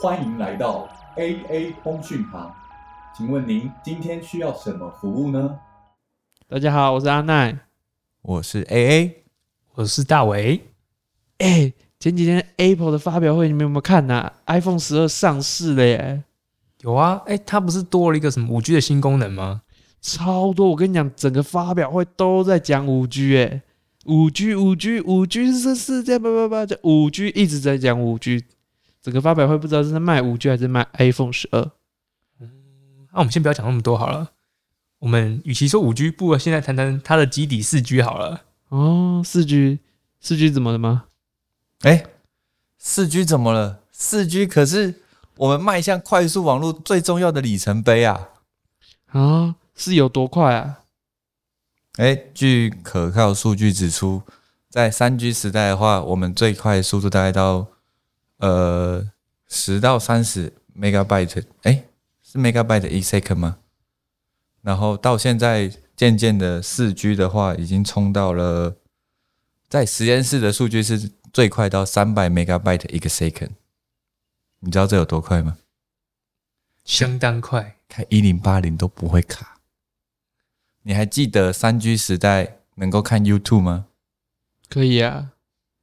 欢迎来到 AA 通讯行，请问您今天需要什么服务呢？大家好，我是阿奈。我是 AA，我是大伟。哎、前几天 Apple 的发表会，你们有没有看呐、i p h o n e 十二上市了耶，有啊，哎、它不是多了一个什么五 G 的新功能吗？超多！我跟你讲，整个发表会都在讲五 G，哎，五 G 五 G 五 G 是世界叭叭叭，这五 G 一直在讲五 G。整个发表会不知道是在卖五 G 还是卖 iPhone 十二。那、我们先不要讲那么多好了。我们与其说五 G，不如现在谈谈它的基底四 G 好了。哦，四 G，四 G 怎么了吗？哎，四 G 怎么了？四 G 可是我们迈向快速网络最重要的里程碑啊！啊，是有多快啊？哎，据可靠数据指出，在三 G 时代的话，我们最快速度大概到呃十到三十 megabyte，哎，是 megabyte e second 吗？然后到现在渐渐的四 G 的话，已经冲到了在实验室的数据是最快到三百 megabyte 一个 second。你知道这有多快吗？相当快，开一零八零都不会卡。你还记得三 G 时代能够看 YouTube 吗？可以啊，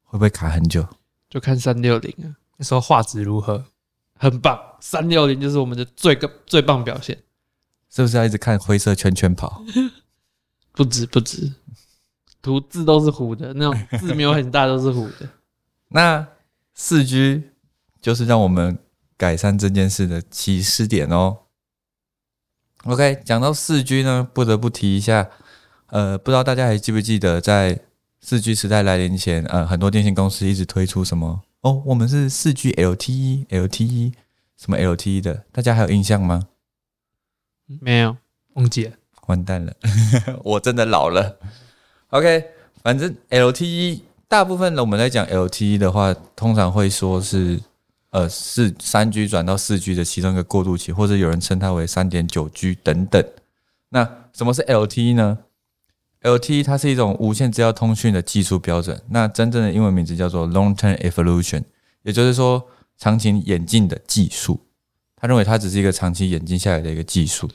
会不会卡很久？就看三六零啊，那时候画质如何？很棒，三六零就是我们的最个最棒表现。是不是要一直看灰色圈圈跑？不止不止，图字都是糊的，那种字没有很大都是糊的。那四 G 就是让我们改善这件事的起始点哦。OK，讲到四 G 呢，不得不提一下，呃，不知道大家还记不记得，在四 G 时代来临前，呃，很多电信公司一直推出什么哦，我们是四 G LTE、LTE 什么 LTE 的，大家还有印象吗？没有，忘记了。完蛋了，我真的老了。OK，反正 LTE 大部分的我们在讲 LTE 的话，通常会说是呃四三 G 转到四 G 的其中一个过渡期，或者有人称它为三点九 G 等等。那什么是 LTE 呢？LTE 它是一种无线资料通讯的技术标准，那真正的英文名字叫做 Long Term Evolution，也就是说长期演进的技术。他认为它只是一个长期演进下来的一个技术。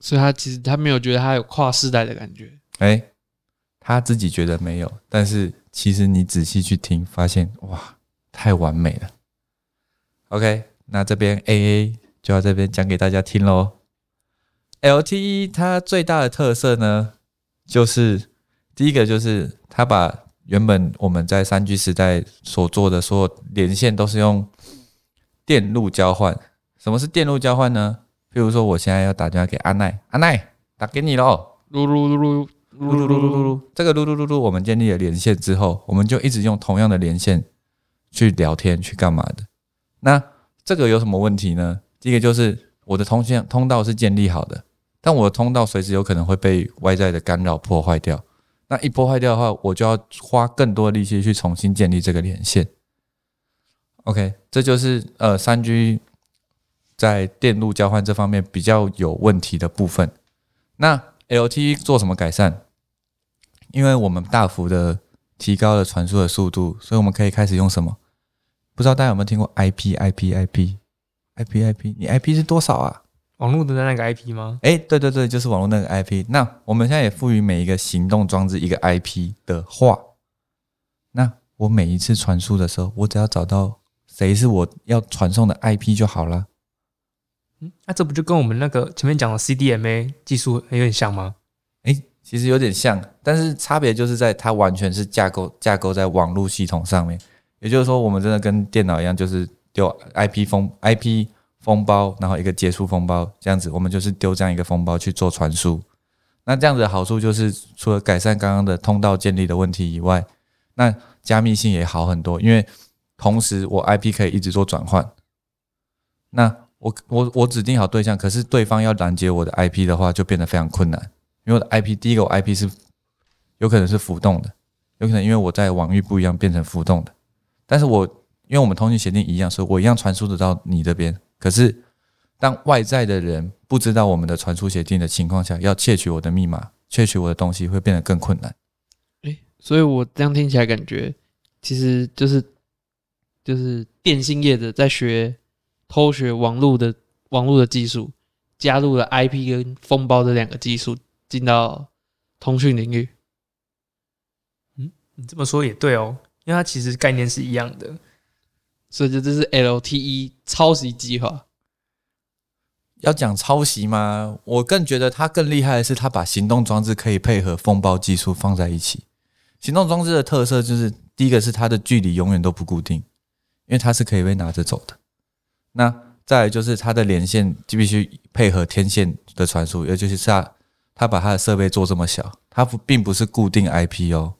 所以他其实他没有觉得他有跨世代的感觉。哎，他自己觉得没有，但是其实你仔细去听，发现哇，太完美了。OK，那这边 AA 就要这边讲给大家听喽。LTE 它最大的特色呢，就是第一个就是它把原本我们在三 G 时代所做的所有连线都是用电路交换。什么是电路交换呢？譬如说，我现在要打电话给阿奈，阿奈打给你喽。噜噜噜噜噜噜噜噜噜噜，这个噜噜噜噜，我们建立了连线之后，我们就一直用同样的连线去聊天，去干嘛的？那这个有什么问题呢？第一个就是我的通线通道是建立好的，但我的通道随时有可能会被外在的干扰破坏掉。那一破坏掉的话，我就要花更多力气去重新建立这个连线。OK，这就是呃三 G 在电路交换这方面比较有问题的部分。那 LTE 做什么改善？因为我们大幅的提高了传输的速度，所以我们可以开始用什么？不知道大家有没有听过 IP？IP？IP？IP？IP？你 IP 是多少啊？网络的那个 IP 吗？哎，对对对，就是网络那个 IP。那我们现在也赋予每一个行动装置一个 IP 的话，那我每一次传输的时候，我只要找到谁是我要传送的 IP 就好了。嗯，那、这不就跟我们那个前面讲的 CDMA 技术有点像吗？诶，其实有点像，但是差别就是在它完全是架构架构在网络系统上面，也就是说，我们真的跟电脑一样，就是丢 IP 封 IP 封包，然后一个结束封包这样子，我们就是丢这样一个封包去做传输。那这样子的好处就是，除了改善刚刚的通道建立的问题以外，那加密性也好很多，因为同时我 IP 可以一直做转换。那我我我指定好对象，可是对方要拦截我的 IP 的话，就变得非常困难。因为我的 IP 第一个 IP 是有可能是浮动的，有可能因为我在网域不一样变成浮动的。但是我因为我们通讯协定一样，所以我一样传输得到你这边。可是当外在的人不知道我们的传输协定的情况下，要窃取我的密码、窃取我的东西，会变得更困难。诶，所以我这样听起来感觉其实就是就是电信业的在学偷学网络的网络的技术，加入了 IP 跟封包这两个技术进到通讯领域。嗯你这么说也对哦，因为它其实概念是一样的。所以这就是 LTE 抄袭计划。要讲抄袭吗？我更觉得它更厉害的是，它把行动装置可以配合风暴技术放在一起。行动装置的特色就是，第一个是它的距离永远都不固定，因为它是可以被拿着走的。那再来就是它的连线就必须配合天线的传输，也就是它它把它的设备做这么小，它不并不是固定 IP 哦。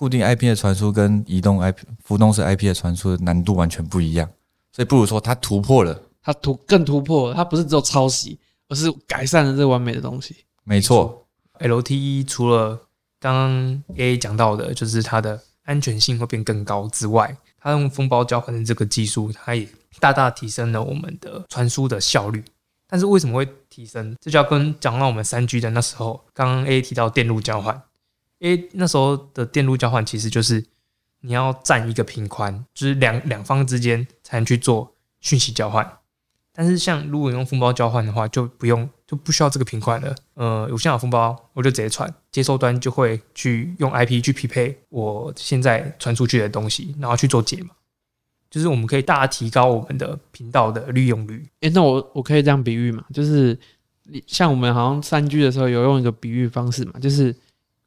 固定 IP 的传输跟移动 IP、浮动式 IP 的传输的难度完全不一样，所以不如说它突破了。它突更突破了，它不是只有抄袭，而是改善了这完美的东西。没错，LTE 除了刚刚 A 讲到的，就是它的安全性会变更高之外，它用封包交换的这个技术，它也大大提升了我们的传输的效率。但是为什么会提升？这就要跟讲到我们三 G 的那时候，刚刚 A 提到电路交换为那时候的电路交换其实就是你要占一个频宽，就是两两方之间才能去做讯息交换。但是像如果用封包交换的话，就不用就不需要这个频宽了。呃，我现在有封包，我就直接传，接收端就会去用 IP 去匹配我现在传出去的东西，然后去做解码。就是我们可以大大提高我们的频道的利用率。诶、那我我可以这样比喻嘛？就是像我们好像三 G 的时候有用一个比喻方式嘛，就是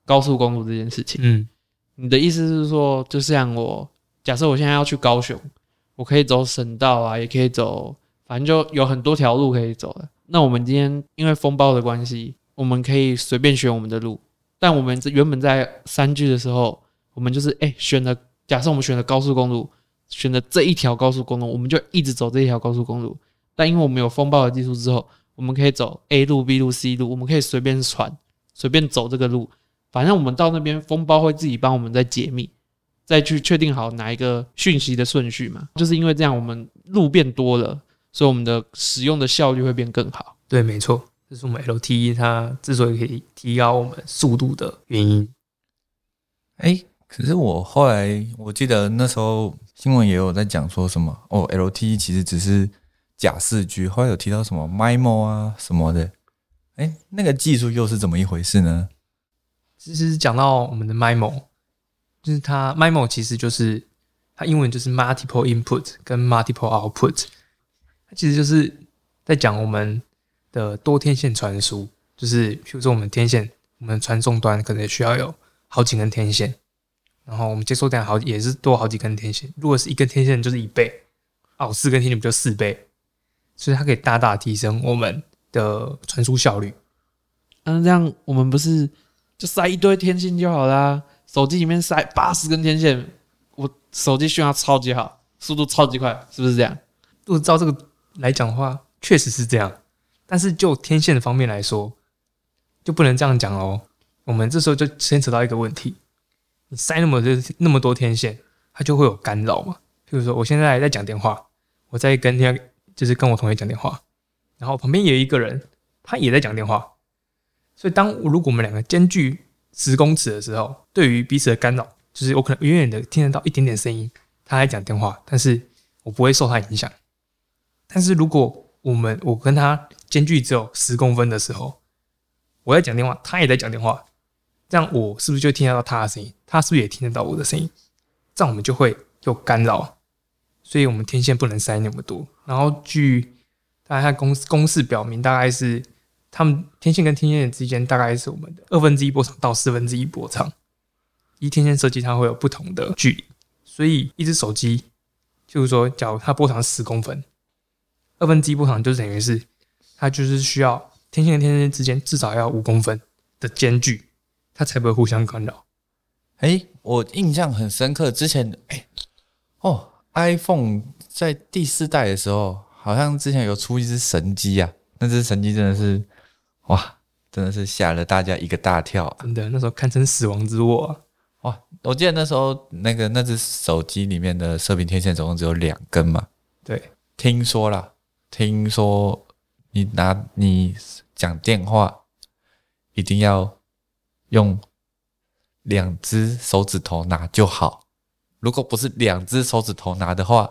高速公路这件事情。嗯，你的意思是说，就像我假设我现在要去高雄，我可以走省道啊，也可以走，反正就有很多条路可以走的。那我们今天因为风暴的关系，我们可以随便选我们的路，但我们这原本在三 G 的时候，我们就是哎、选了，假设我们选了高速公路，选了这一条高速公路，我们就一直走这一条高速公路。但因为我们有风暴的技术之后，我们可以走 A 路、B 路、C 路，我们可以随便传，随便走这个路。反正我们到那边，风包会自己帮我们再解密，再去确定好哪一个讯息的顺序嘛。就是因为这样，我们路变多了，所以我们的使用的效率会变更好。对，没错，这是我们 LTE 它之所以可以提高我们速度的原因。哎，可是我后来我记得那时候新闻也有在讲说什么哦，LTE 其实只是假四 G，后来有提到什么 MIMO 啊什么的，哎，那个技术又是怎么一回事呢？其实讲到我们的 MIMO，就是它 MIMO 其实就是它英文就是 multiple input 跟 multiple output，它其实就是在讲我们的多天线传输，就是比如说我们天线，我们传送端可能需要有好几根天线，然后我们接收端好也是多好几根天线，如果是一根天线就是一倍，哦，四根天线不就四倍，所以它可以大大提升我们的传输效率。那这样我们不是就塞一堆天线就好啦？手机里面塞八十根天线，我手机信号超级好，速度超级快，是不是这样？如果照这个来讲的话，确实是这样。但是就天线的方面来说，就不能这样讲哦。我们这时候就牵扯到一个问题：你塞那么多那么多天线，它就会有干扰嘛。譬如说，我现在在讲电话，我在跟天就是跟我同学讲电话，然后旁边有一个人，他也在讲电话。所以当如果我们两个间距十公尺的时候，对于彼此的干扰，就是我可能远远的听得到一点点声音，他在讲电话，但是我不会受他影响。但是如果我们我跟他间距只有十公分的时候，我在讲电话，他也在讲电话，这样我是不是就听得到他的声音？他是不是也听得到我的声音？这样我们就会有干扰，所以我们天线不能塞那么多。然后据大概公公式表明，大概是他们天线跟天线之间大概是我们的二分之一波长到四分之一波长。一天线设计，它会有不同的距离，所以一只手机，就是说，假如它波长十公分，二分之一波长就等于是它就是需要天线跟天线之间至少要五公分的间距，它才不会互相干扰。哎，我印象很深刻，之前哎哦，iPhone 在第四代的时候，好像之前有出一只神机啊，那只神机真的是哇，真的是吓了大家一个大跳啊！真的，那时候堪称死亡之握啊！哇，我记得那时候那个那只手机里面的射频天线总共只有两根嘛，对，听说啦，听说你拿你讲电话一定要用两只手指头拿就好，如果不是两只手指头拿的话，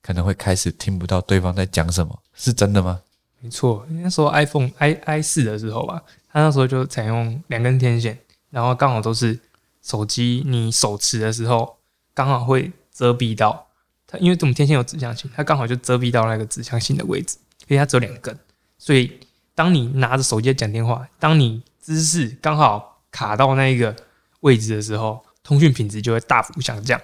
可能会开始听不到对方在讲什么，是真的吗？没错，那时候 iPhone i i 四的时候吧，它那时候就采用两根天线，然后刚好都是手机你手持的时候，刚好会遮蔽到它，因为这种天线有指向性，它刚好就遮蔽到那个指向性的位置，因为它只有两根，所以当你拿着手机讲电话，当你姿势刚好卡到那一个位置的时候，通讯品质就会大幅下降。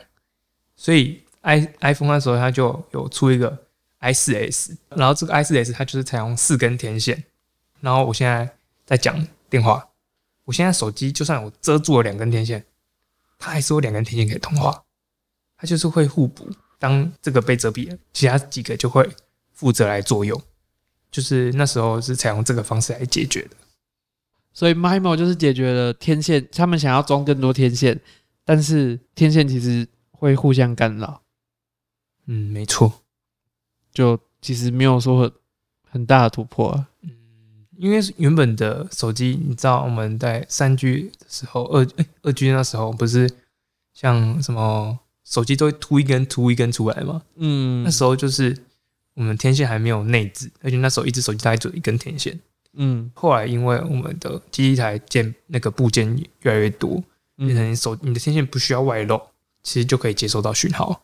所以 i iPhone 那时候它就有出一个 i 四 S，然后这个 i 四 S 它就是采用四根天线。然后我现在在讲电话，我现在手机就算我遮住了两根天线，它还是有两根天线可以通话，它就是会互补。当这个被遮蔽了，其他几个就会负责来作用。就是那时候是采用这个方式来解决的。所以 MIMO 就是解决了天线，他们想要装更多天线，但是天线其实会互相干扰，嗯，没错。就其实没有说很很大的突破、啊。因为原本的手机，你知道我们在三 G 的时候，二哎二 G 那时候不是像什么手机都会凸一根凸一根出来嘛？嗯那时候就是我们天线还没有内置，而且那时候一只手机大概只有一根天线。嗯后来因为我们的基地台件那个部件越来越多，变嗯，成手你的天线不需要外露，其实就可以接收到讯号。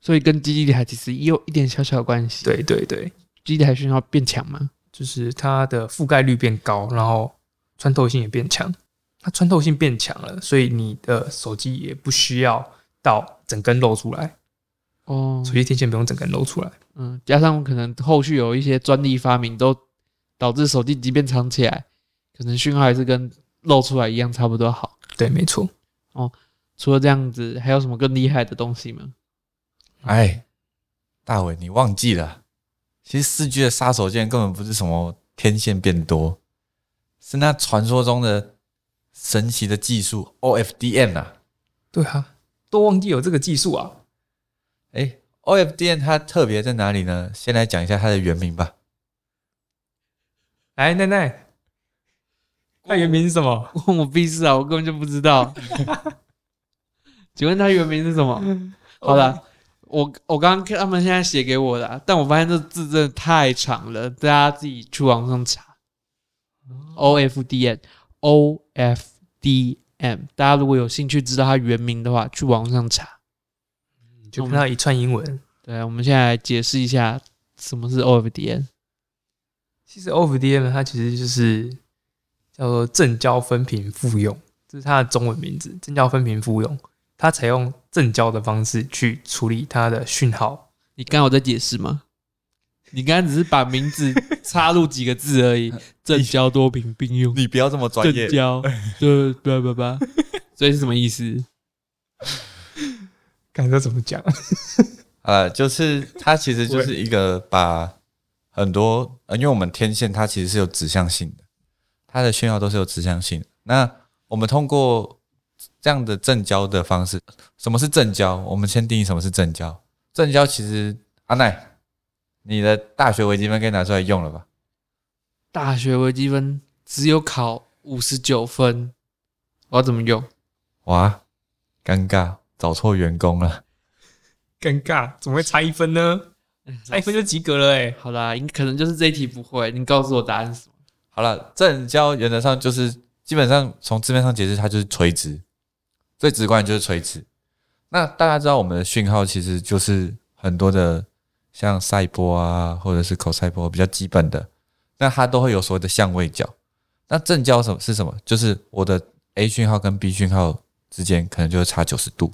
所以跟基地台其实也有一点小小的关系。，对对对，基地台讯号变强嘛？就是它的覆盖率变高，然后穿透性也变强。它穿透性变强了，所以你的手机也不需要到整根露出来，哦，手机天线不用整根露出来。嗯，加上可能后续有一些专利发明，都导致手机即便藏起来，可能讯号还是跟露出来一样差不多好。对，没错。哦除了这样子，还有什么更厉害的东西吗？哎，大伟，你忘记了，其实四 G 的杀手锏根本不是什么天线变多，是那传说中的神奇的技术 OFDM 啊！对啊，都忘记有这个技术啊。哎，OFDM 它特别在哪里呢？先来讲一下它的原名吧。哎，奈奈，它原名是什么？关我屁事啊！我根本就不知道。请问它原名是什么？好了，我我刚刚看他们现在写给我的啊、但我发现这字真的太长了，大家自己去网上查。O F D N O F D M，大家如果有兴趣知道它原名的话，去网上查。就看到一串英文。对，我们现在来解释一下什么是 O F D N。其实 OFDM 它其实就是叫做正交分频复用，这是它的中文名字。正交分频复用，它采用正交的方式去处理它的讯号。你刚刚有在解释吗？你刚刚只是把名字 插入几个字而已，正交多频并用。你不要这么专正交，对，叭叭叭，所以是什么意思？看这怎么讲？呃，就是它其实就是一个把很多，呃，因为我们天线它其实是有指向性的，它的讯号都是有指向性的。那我们通过这样的正交的方式，什么是正交？我们先定义什么是正交。正交其实阿奈，你的大学微积分可以拿出来用了吧？大学微积分只有考五十九分，我要怎么用？哇，尴尬，找错员工了。尴尬，怎么会差一分呢？差一分就及格了哎、好啦，你可能就是这一题不会，你告诉我答案是什么？好了，正交原则上就是基本上从字面上解释，它就是垂直，最直观就是垂直。那大家知道我们的讯号其实就是很多的像赛波啊，或者是口赛波比较基本的，那它都会有所谓的相位角。那正交什么是什么？就是我的 A 讯号跟 B 讯号之间可能就会差九十度，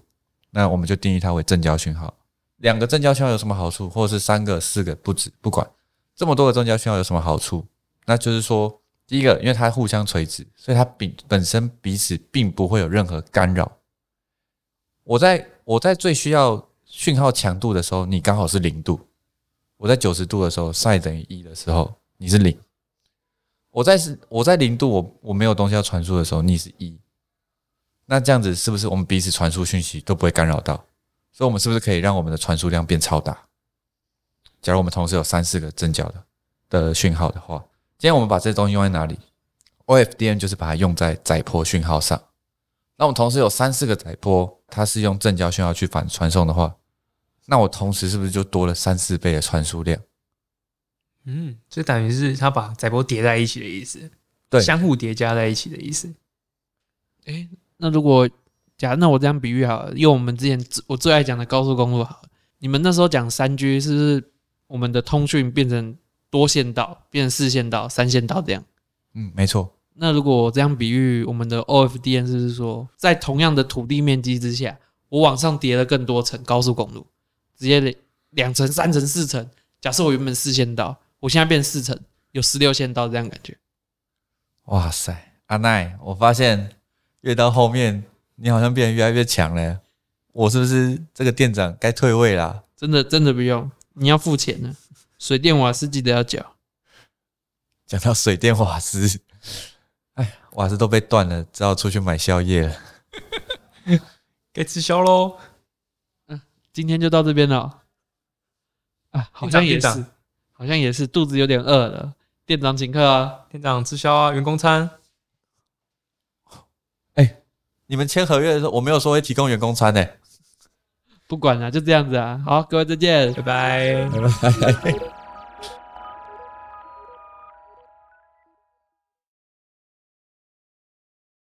那我们就定义它为正交讯号。两个正交讯号有什么好处，或者是三个、四个不止，不管这么多个正交讯号有什么好处？那就是说，第一个，因为它互相垂直，所以它本本身彼此并不会有任何干扰。我在我在最需要讯号强度的时候，你刚好是零度；我在九十度的时候，sin 等于一的时候，你是零。我在是我在零度，我我没有东西要传输的时候，你是一。那这样子是不是我们彼此传输讯息都不会干扰到？所以，我们是不是可以让我们的传输量变超大？假如我们同时有三四个正角的的讯号的话，今天我们把这东西用在哪里？OFDM 就是把它用在载波讯号上。那我们同时有三四个载波，它是用正交讯号去反传送的话，那我同时是不是就多了三四倍的传输量？嗯，这等于是它把载波叠在一起的意思，对相互叠加在一起的意思。诶，那如果假那我这样比喻好了，用我们之前我最爱讲的高速公路好了，你们那时候讲三 G 是不是我们的通讯变成多线道，变成四线道、三线道这样？嗯，没错。那如果我这样比喻，我们的 OFDN 是说，在同样的土地面积之下，我往上叠了更多层高速公路，直接两两层、三层、四层。假设我原本四线道，我现在变四层，有十六线道这样感觉。哇塞，阿奈，我发现越到后面，你好像变得越来越强了。我是不是这个店长该退位啦？真的真的不用，你要付钱的，水电瓦斯记得要缴。讲到水电瓦斯，哎，瓦斯都被断了，只好出去买宵夜了。该吃宵喽。嗯今天就到这边了。啊，好像也是，好像也是，肚子有点饿了。店长请客啊！店长吃宵啊，员工餐。哎你们签合约的时候，我没有说会提供员工餐呢、不管了，就这样子啊。好，各位再见。拜拜。拜拜。